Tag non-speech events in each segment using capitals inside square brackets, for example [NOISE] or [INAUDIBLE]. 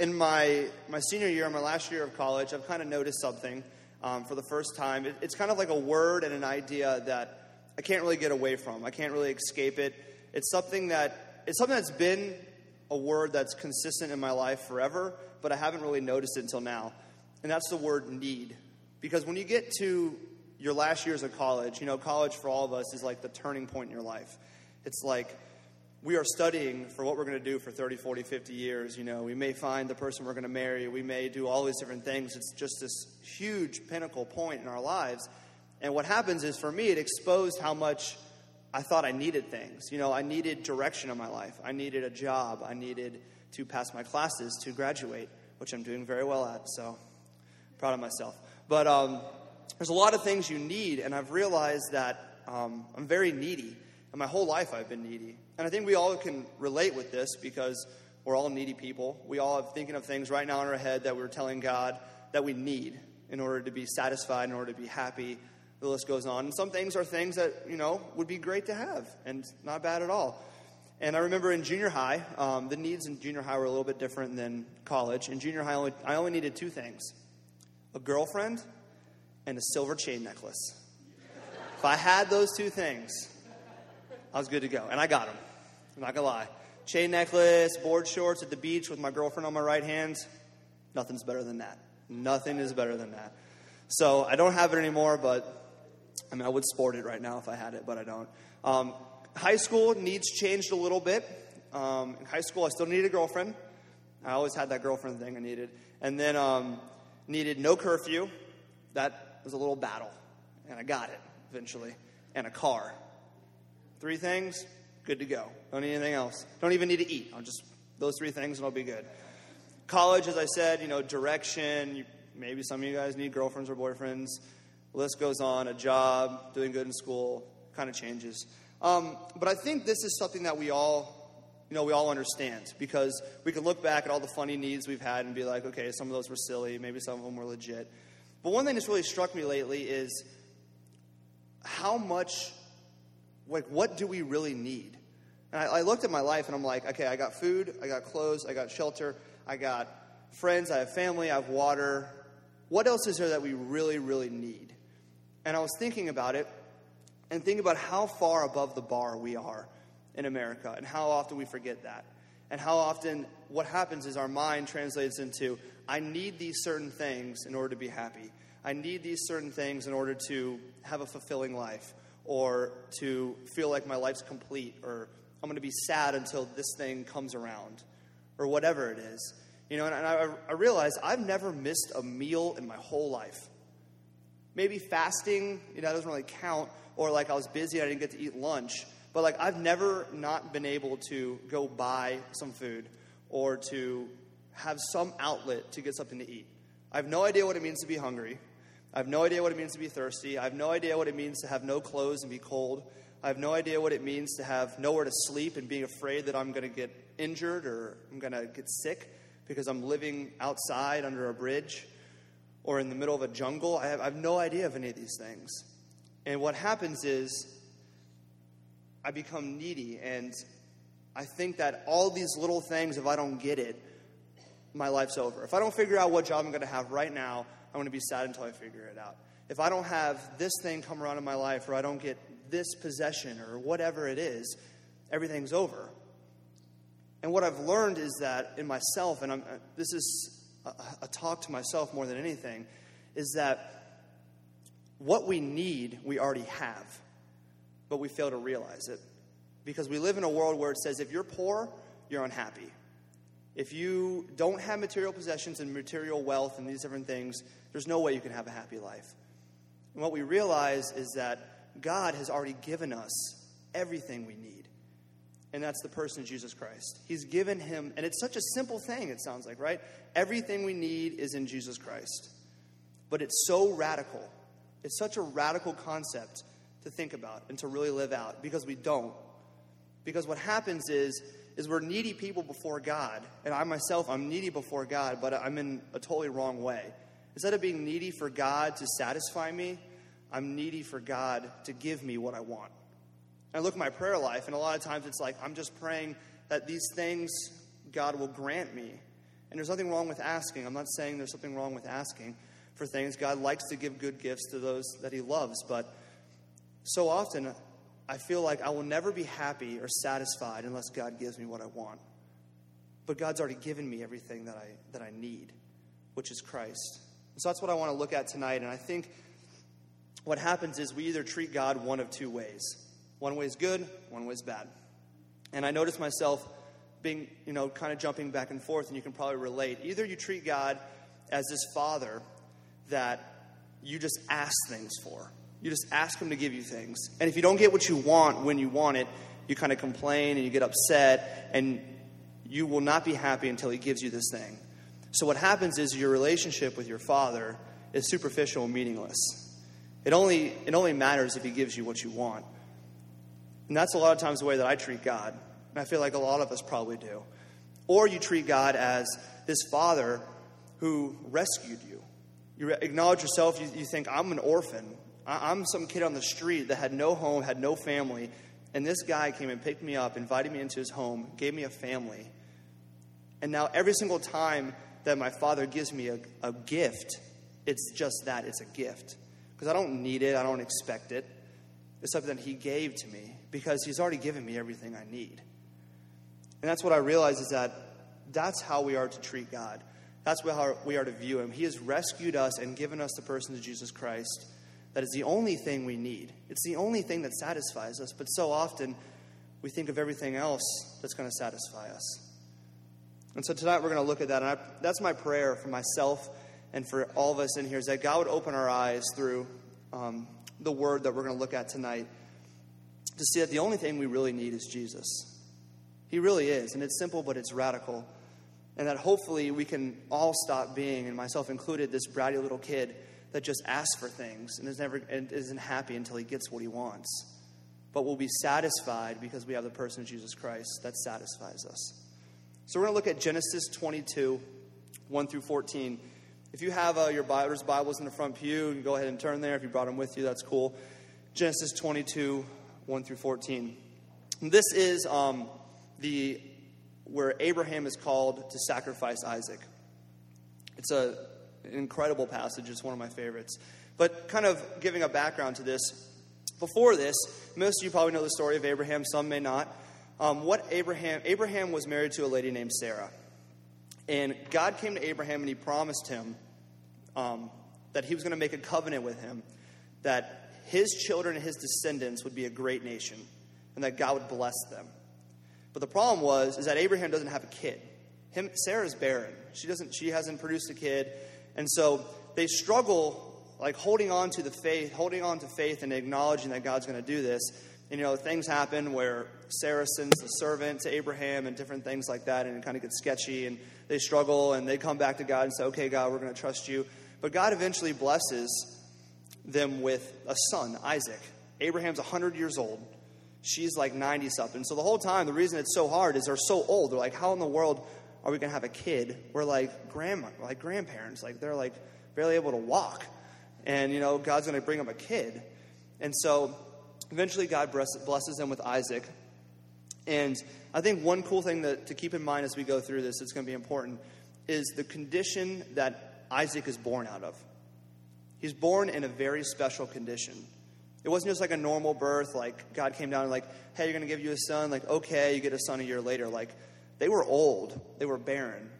in my, my senior year, my last year of college, I've kind of noticed something um, for the first time. It, it's kind of like a word and an idea that I can't really get away from. I can't really escape it. It's something that it's something that's been a word that's consistent in my life forever, but I haven't really noticed it until now. And that's the word need. Because when you get to your last years of college, you know, college for all of us is like the turning point in your life. It's like we are studying for what we're going to do for 30, 40, 50 years. You know, we may find the person we're going to marry, we may do all these different things. It's just this huge pinnacle point in our lives. And what happens is for me, it exposed how much I thought I needed things. You know, I needed direction in my life, I needed a job, I needed to pass my classes to graduate, which I'm doing very well at. So proud of myself. But um, there's a lot of things you need, and I've realized that um, I'm very needy. And my whole life I've been needy. And I think we all can relate with this because we're all needy people. We all are thinking of things right now in our head that we're telling God that we need in order to be satisfied, in order to be happy. The list goes on. And some things are things that, you know, would be great to have and not bad at all. And I remember in junior high, um, the needs in junior high were a little bit different than college. In junior high, I only, I only needed two things a girlfriend and a silver chain necklace. if I had those two things, I was good to go. And I got them. I'm not gonna lie. Chain necklace, board shorts at the beach with my girlfriend on my right hand. Nothing's better than that. Nothing is better than that. So I don't have it anymore, but I mean, I would sport it right now if I had it, but I don't. Um, high school needs changed a little bit. Um, in high school, I still needed a girlfriend. I always had that girlfriend thing I needed. And then um, needed no curfew. That was a little battle. And I got it eventually. And a car. Three things, good to go. Don't need anything else. Don't even need to eat. I'll just those three things and I'll be good. College, as I said, you know, direction. You, maybe some of you guys need girlfriends or boyfriends. The list goes on. A job, doing good in school, kind of changes. Um, but I think this is something that we all, you know, we all understand because we can look back at all the funny needs we've had and be like, okay, some of those were silly, maybe some of them were legit. But one thing that's really struck me lately is how much like, what do we really need? And I, I looked at my life and I'm like, okay, I got food, I got clothes, I got shelter, I got friends, I have family, I have water. What else is there that we really, really need? And I was thinking about it and thinking about how far above the bar we are in America and how often we forget that. And how often what happens is our mind translates into, I need these certain things in order to be happy. I need these certain things in order to have a fulfilling life or to feel like my life's complete, or I'm going to be sad until this thing comes around, or whatever it is. You know, and I, I realize I've never missed a meal in my whole life. Maybe fasting, you know, doesn't really count, or like I was busy, I didn't get to eat lunch. But like I've never not been able to go buy some food or to have some outlet to get something to eat. I have no idea what it means to be hungry. I have no idea what it means to be thirsty. I have no idea what it means to have no clothes and be cold. I have no idea what it means to have nowhere to sleep and being afraid that I'm going to get injured or I'm going to get sick because I'm living outside under a bridge or in the middle of a jungle. I have, I have no idea of any of these things. And what happens is I become needy and I think that all these little things, if I don't get it, my life's over. If I don't figure out what job I'm going to have right now, I'm going to be sad until I figure it out. If I don't have this thing come around in my life, or I don't get this possession, or whatever it is, everything's over. And what I've learned is that in myself, and I'm, uh, this is a, a talk to myself more than anything, is that what we need, we already have, but we fail to realize it. Because we live in a world where it says if you're poor, you're unhappy. If you don't have material possessions and material wealth and these different things, there's no way you can have a happy life. And what we realize is that God has already given us everything we need. And that's the person Jesus Christ. He's given him, and it's such a simple thing, it sounds like, right? Everything we need is in Jesus Christ. But it's so radical. It's such a radical concept to think about and to really live out because we don't. Because what happens is, is we're needy people before God. And I myself, I'm needy before God, but I'm in a totally wrong way. Instead of being needy for God to satisfy me, I'm needy for God to give me what I want. I look at my prayer life, and a lot of times it's like I'm just praying that these things God will grant me. And there's nothing wrong with asking. I'm not saying there's something wrong with asking for things. God likes to give good gifts to those that He loves, but so often I feel like I will never be happy or satisfied unless God gives me what I want. But God's already given me everything that I, that I need, which is Christ. So that's what I want to look at tonight. And I think what happens is we either treat God one of two ways one way is good, one way is bad. And I notice myself being, you know, kind of jumping back and forth, and you can probably relate. Either you treat God as this father that you just ask things for. You just ask him to give you things. And if you don't get what you want when you want it, you kind of complain and you get upset, and you will not be happy until he gives you this thing. So, what happens is your relationship with your father is superficial and meaningless. It only, it only matters if he gives you what you want. And that's a lot of times the way that I treat God. And I feel like a lot of us probably do. Or you treat God as this father who rescued you. You acknowledge yourself, you, you think, I'm an orphan. I, I'm some kid on the street that had no home, had no family. And this guy came and picked me up, invited me into his home, gave me a family. And now every single time that my father gives me a, a gift, it's just that it's a gift. Because I don't need it, I don't expect it. It's something that he gave to me because he's already given me everything I need. And that's what I realize is that that's how we are to treat God. That's how we are to view him. He has rescued us and given us the person of Jesus Christ. That is the only thing we need. It's the only thing that satisfies us. But so often, we think of everything else that's going to satisfy us. And so tonight we're going to look at that. And I, that's my prayer for myself and for all of us in here is that God would open our eyes through um, the word that we're going to look at tonight to see that the only thing we really need is Jesus. He really is. And it's simple, but it's radical. And that hopefully we can all stop being, and myself included, this bratty little kid that just asks for things and is never and isn't happy until he gets what he wants. But we'll be satisfied because we have the person of Jesus Christ that satisfies us. So we're going to look at Genesis 22, 1 through 14. If you have uh, your Bibles, Bibles in the front pew, you can go ahead and turn there. If you brought them with you, that's cool. Genesis 22, 1 through 14. And this is um, the where Abraham is called to sacrifice Isaac. It's a, an incredible passage. It's one of my favorites. But kind of giving a background to this, before this, most of you probably know the story of Abraham. Some may not. Um, what Abraham Abraham was married to a lady named Sarah, and God came to Abraham and He promised him um, that He was going to make a covenant with him, that his children and his descendants would be a great nation, and that God would bless them. But the problem was is that Abraham doesn't have a kid. Him, Sarah's barren. She doesn't. She hasn't produced a kid, and so they struggle like holding on to the faith, holding on to faith, and acknowledging that God's going to do this And you know, things happen where Sarah sends a servant to Abraham and different things like that, and it kind of gets sketchy, and they struggle, and they come back to God and say, okay, God, we're going to trust you. But God eventually blesses them with a son, Isaac. Abraham's 100 years old. She's like 90 something. So the whole time, the reason it's so hard is they're so old. They're like, how in the world are we going to have a kid? We're like grandma, we're like grandparents. Like they're like barely able to walk. And, you know, God's going to bring them a kid. And so Eventually, God blesses them with Isaac. And I think one cool thing that, to keep in mind as we go through this, it's going to be important, is the condition that Isaac is born out of. He's born in a very special condition. It wasn't just like a normal birth, like God came down and like, hey, you're going to give you a son. Like, okay, you get a son a year later. Like, they were old, they were barren.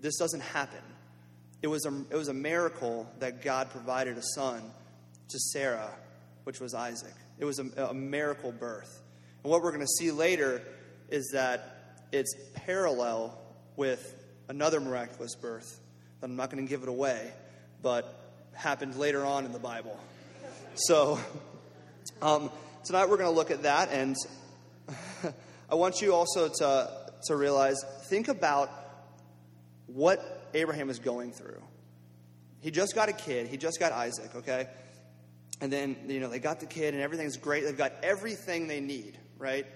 This doesn't happen. It was a, it was a miracle that God provided a son to Sarah, which was Isaac. It was a, a miracle birth. And what we're going to see later is that it's parallel with another miraculous birth. I'm not going to give it away, but happened later on in the Bible. So, um, tonight we're going to look at that, and [LAUGHS] I want you also to, to realize think about what Abraham is going through. He just got a kid, he just got Isaac, okay? And then, you know, they got the kid and everything's great. They've got everything they need, right?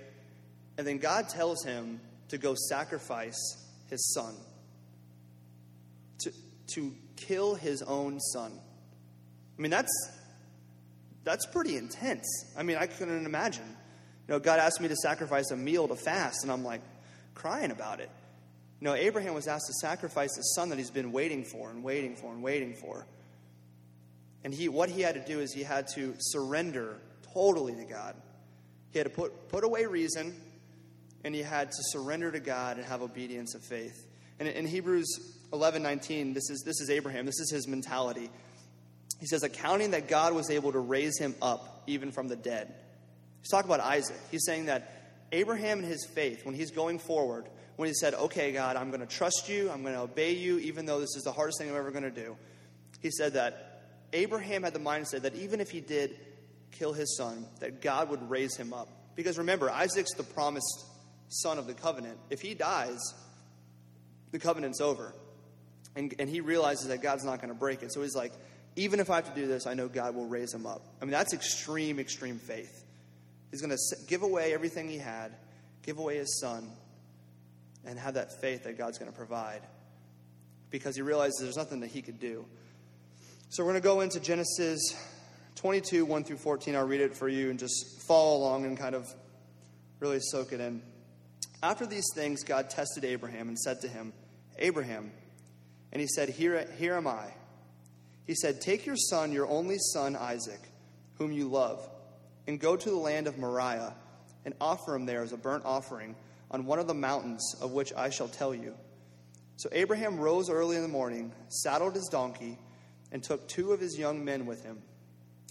And then God tells him to go sacrifice his son, to, to kill his own son. I mean, that's, that's pretty intense. I mean, I couldn't imagine. You know, God asked me to sacrifice a meal to fast, and I'm like crying about it. You know, Abraham was asked to sacrifice his son that he's been waiting for and waiting for and waiting for. And he, what he had to do is he had to surrender totally to God. He had to put, put away reason and he had to surrender to God and have obedience of faith. And in Hebrews 11 19, this is, this is Abraham, this is his mentality. He says, accounting that God was able to raise him up even from the dead. He's talking about Isaac. He's saying that Abraham and his faith, when he's going forward, when he said, Okay, God, I'm going to trust you, I'm going to obey you, even though this is the hardest thing I'm ever going to do, he said that Abraham had the mindset that even if he did kill his son, that God would raise him up. Because remember, Isaac's the promised son of the covenant. If he dies, the covenant's over. And, and he realizes that God's not going to break it. So he's like, even if I have to do this, I know God will raise him up. I mean, that's extreme, extreme faith. He's going to give away everything he had, give away his son, and have that faith that God's going to provide because he realizes there's nothing that he could do. So we're going to go into Genesis 22, 1 through 14. I'll read it for you and just follow along and kind of really soak it in. After these things, God tested Abraham and said to him, Abraham. And he said, Here, here am I. He said, Take your son, your only son, Isaac, whom you love, and go to the land of Moriah and offer him there as a burnt offering on one of the mountains of which I shall tell you. So Abraham rose early in the morning, saddled his donkey, and took two of his young men with him,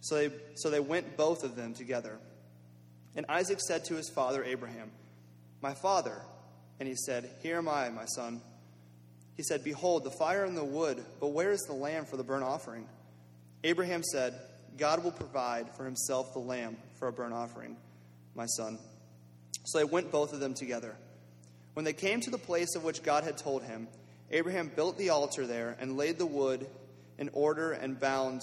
So they, so they went both of them together. And Isaac said to his father Abraham, My father. And he said, Here am I, my son. He said, Behold, the fire and the wood, but where is the lamb for the burnt offering? Abraham said, God will provide for himself the lamb for a burnt offering, my son. So they went both of them together. When they came to the place of which God had told him, Abraham built the altar there and laid the wood in order and bound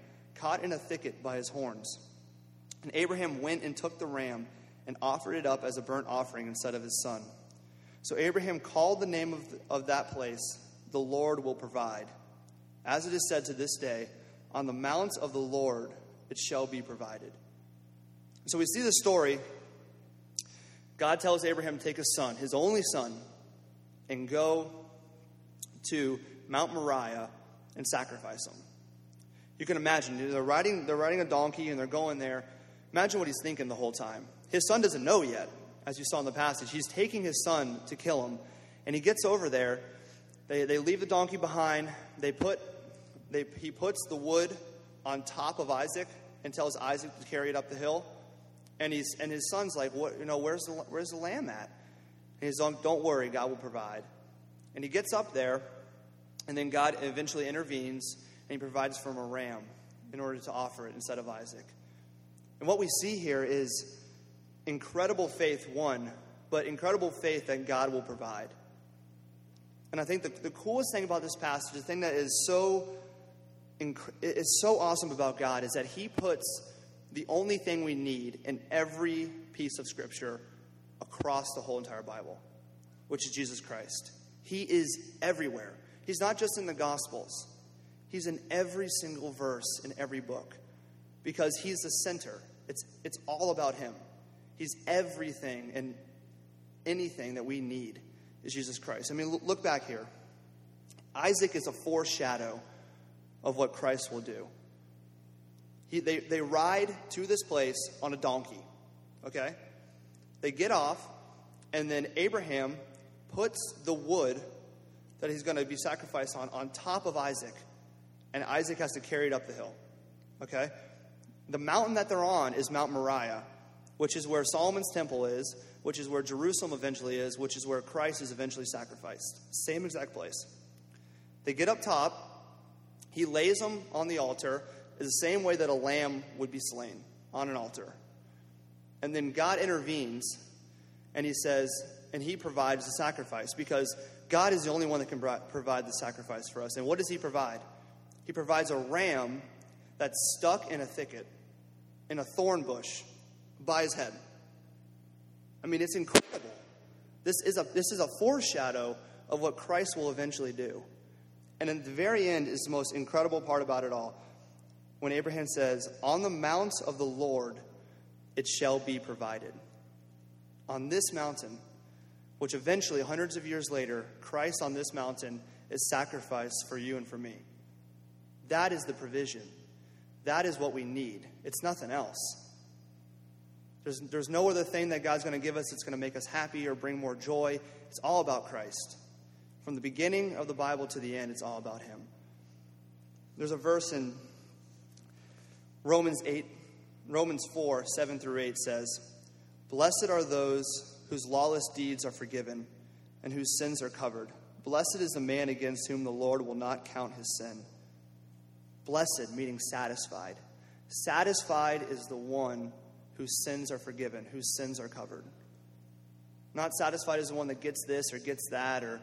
caught in a thicket by his horns. And Abraham went and took the ram and offered it up as a burnt offering instead of his son. So Abraham called the name of, of that place, The Lord will provide. As it is said to this day, On the mount of the Lord it shall be provided. So we see the story God tells Abraham to take his son, his only son, and go to Mount Moriah and sacrifice him. You can imagine, they're riding, they're riding a donkey and they're going there. Imagine what he's thinking the whole time. His son doesn't know yet, as you saw in the passage. He's taking his son to kill him, and he gets over there. They, they leave the donkey behind. They put, they, he puts the wood on top of Isaac and tells Isaac to carry it up the hill. And, he's, and his son's like, what, you know, where's the, where's the lamb at? And he's like, don't worry, God will provide. And he gets up there, and then God eventually intervenes, and he provides for him a ram in order to offer it instead of Isaac. And what we see here is incredible faith, one, but incredible faith that God will provide. And I think the, the coolest thing about this passage, the thing that is so, is so awesome about God, is that He puts the only thing we need in every piece of Scripture across the whole entire Bible, which is Jesus Christ. He is everywhere. He's not just in the Gospels, He's in every single verse in every book because He's the center. It's, it's all about Him. He's everything and anything that we need is Jesus Christ. I mean, look back here. Isaac is a foreshadow of what Christ will do. He, they, they ride to this place on a donkey, okay? They get off, and then Abraham puts the wood that he's going to be sacrificed on, on top of Isaac, and Isaac has to carry it up the hill. Okay? The mountain that they're on is Mount Moriah, which is where Solomon's temple is, which is where Jerusalem eventually is, which is where Christ is eventually sacrificed. Same exact place. They get up top, he lays them on the altar, is the same way that a lamb would be slain on an altar. And then God intervenes and he says, and he provides the sacrifice because God is the only one that can provide the sacrifice for us. And what does he provide? He provides a ram that's stuck in a thicket, in a thorn bush, by his head. I mean, it's incredible. This is a, this is a foreshadow of what Christ will eventually do. And in the very end is the most incredible part about it all. When Abraham says, On the mount of the Lord it shall be provided. On this mountain, which eventually, hundreds of years later, Christ on this mountain is sacrificed for you and for me. That is the provision. That is what we need. It's nothing else. There's, there's no other thing that God's going to give us that's going to make us happy or bring more joy. It's all about Christ. From the beginning of the Bible to the end, it's all about Him. There's a verse in Romans 8, Romans 4, 7 through 8 says, Blessed are those whose lawless deeds are forgiven and whose sins are covered. Blessed is the man against whom the Lord will not count his sin. Blessed, meaning satisfied. Satisfied is the one whose sins are forgiven, whose sins are covered. Not satisfied is the one that gets this or gets that or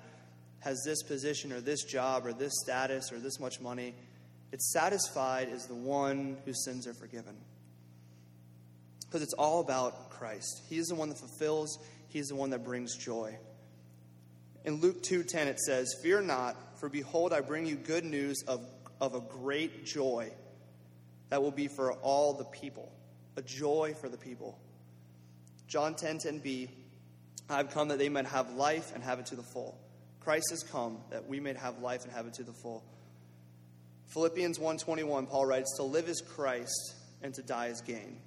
has this position or this job or this status or this much money. It's satisfied is the one whose sins are forgiven. Because it's all about Christ. He is the one that fulfills, He's the one that brings joy. In Luke 2:10 it says, "Fear not, for behold I bring you good news of, of a great joy that will be for all the people." A joy for the people. John 10:10b, "I have come that they might have life and have it to the full. Christ has come that we may have life and have it to the full. Philippians 1:21 Paul writes to live is Christ and to die is gain.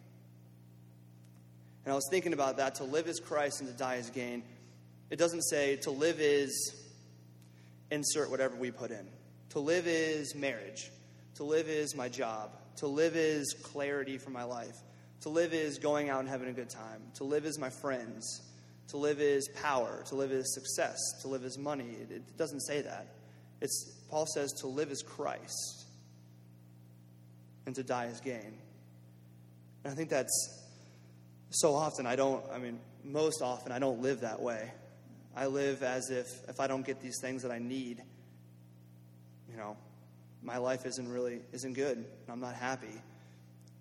And I was thinking about that to live is Christ and to die is gain. It doesn't say to live is insert whatever we put in. To live is marriage. To live is my job. To live is clarity for my life. To live is going out and having a good time. To live is my friends. To live is power. To live is success. To live is money. It, doesn't say that. It's, Paul says to live is Christ and to die is gain. And I think that's so often I don't, I mean, most often I don't live that way. I live as if if I don't get these things that I need, you know, my life isn't really isn't good. And I'm not happy.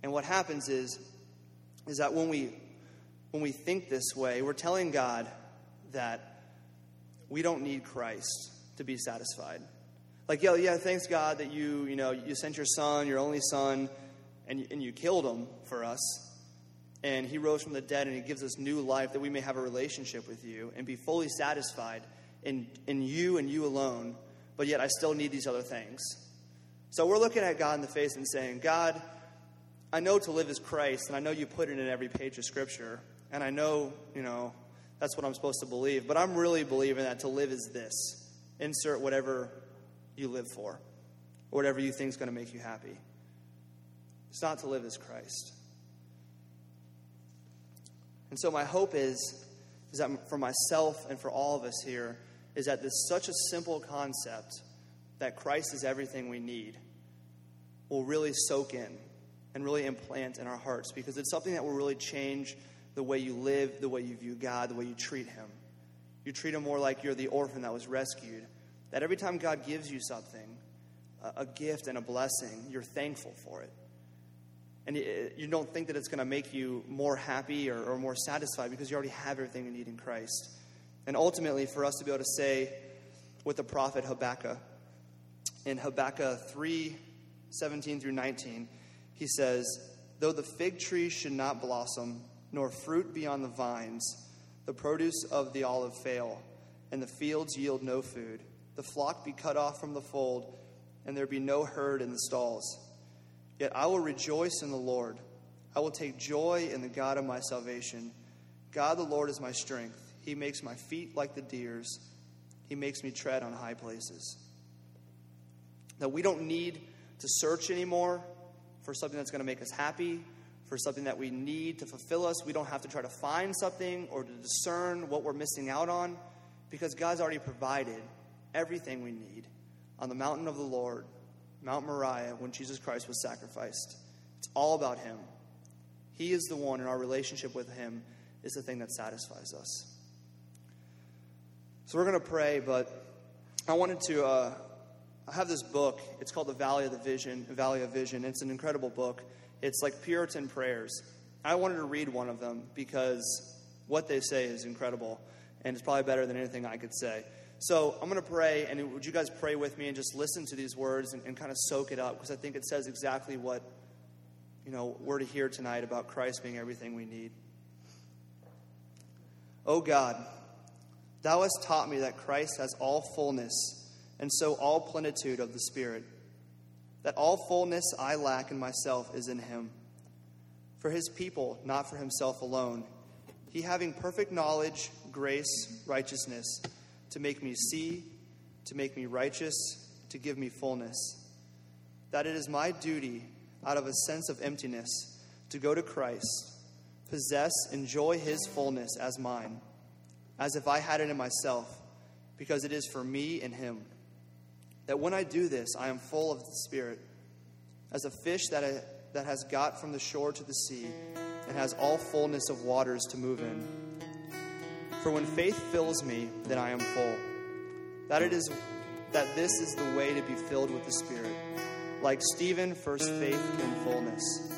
And what happens is is that when we when we think this way, we're telling God that we don't need Christ to be satisfied. Like, yeah, yeah, thanks God that you, you know, you sent your son, your only son, and, and you killed him for us. And he rose from the dead and he gives us new life that we may have a relationship with you and be fully satisfied in, in you and you alone. But yet I still need these other things. So we're looking at God in the face and saying, God, I know to live is Christ, and I know you put it in every page of Scripture, and I know, you know, that's what I'm supposed to believe. But I'm really believing that to live is this. Insert whatever you live for, or whatever you think is going to make you happy. It's not to live as Christ. And so my hope is, is that for myself and for all of us here, is that this such a simple concept that Christ is everything we need will really soak in and really implant in our hearts because it's something that will really change the way you live, the way you view God, the way you treat Him. You treat Him more like you're the orphan that was rescued. That every time God gives you something, a, gift and a blessing, you're thankful for it. And you don't think that it's going to make you more happy or, or more satisfied because you already have everything you need in Christ. And ultimately, for us to be able to say with the prophet Habakkuk, in Habakkuk 3 17 through 19, he says, Though the fig tree should not blossom, nor fruit be on the vines, the produce of the olive fail, and the fields yield no food, the flock be cut off from the fold, and there be no herd in the stalls. Yet I will rejoice in the Lord. I will take joy in the God of my salvation. God the Lord is my strength. He makes my feet like the deer's. He makes me tread on high places. That we don't need to search anymore for something that's going to make us happy, for something that we need to fulfill us. We don't have to try to find something or to discern what we're missing out on because God's already provided everything we need on the mountain of the Lord, Mount Moriah, when Jesus Christ was sacrificed. It's all about Him. He is the one, and our relationship with Him is the thing that satisfies us. So we're going to pray, but I wanted to. Uh, I have this book. It's called The Valley of the Vision. Valley of Vision. It's an incredible book. It's like Puritan prayers. I wanted to read one of them because what they say is incredible, and it's probably better than anything I could say. So I'm going to pray, and would you guys pray with me and just listen to these words and, and kind of soak it up because I think it says exactly what you know we're to hear tonight about Christ being everything we need. Oh God, Thou hast taught me that Christ has all fullness, and so all plenitude of the Spirit that all fullness I lack in myself is in him. For his people, not for himself alone, he having perfect knowledge, grace, righteousness, to make me see, to make me righteous, to give me fullness. That it is my duty, out of a sense of emptiness, to go to Christ, possess, enjoy his fullness as mine, as if I had it in myself, because it is for me and him that when I do this, I am full of the Spirit, as a fish that, I, that has got from the shore to the sea and has all fullness of waters to move in. For when faith fills me, then I am full. That it is that this is the way to be filled with the Spirit. Like Stephen, first faith, then fullness.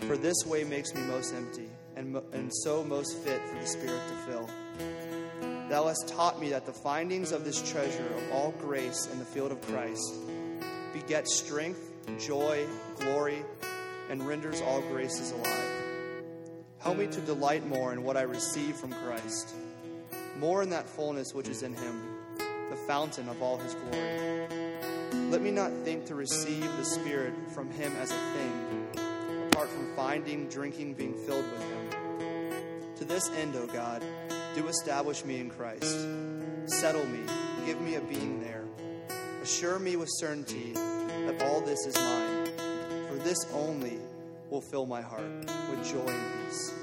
For this way makes me most empty, and, and so most fit for the Spirit to fill. Thou hast taught me that the findings of this treasure of all grace in the field of Christ beget strength, joy, glory, and renders all graces alive. Help me to delight more in what I receive from Christ, more in that fullness which is in Him, the fountain of all His glory. Let me not think to receive the Spirit from Him as a thing, apart from finding, drinking, being filled with Him. To this end, O God, do establish me in Christ. Settle me. Give me a being there. Assure me with certainty that all this is mine. For this only will fill my heart with joy and peace.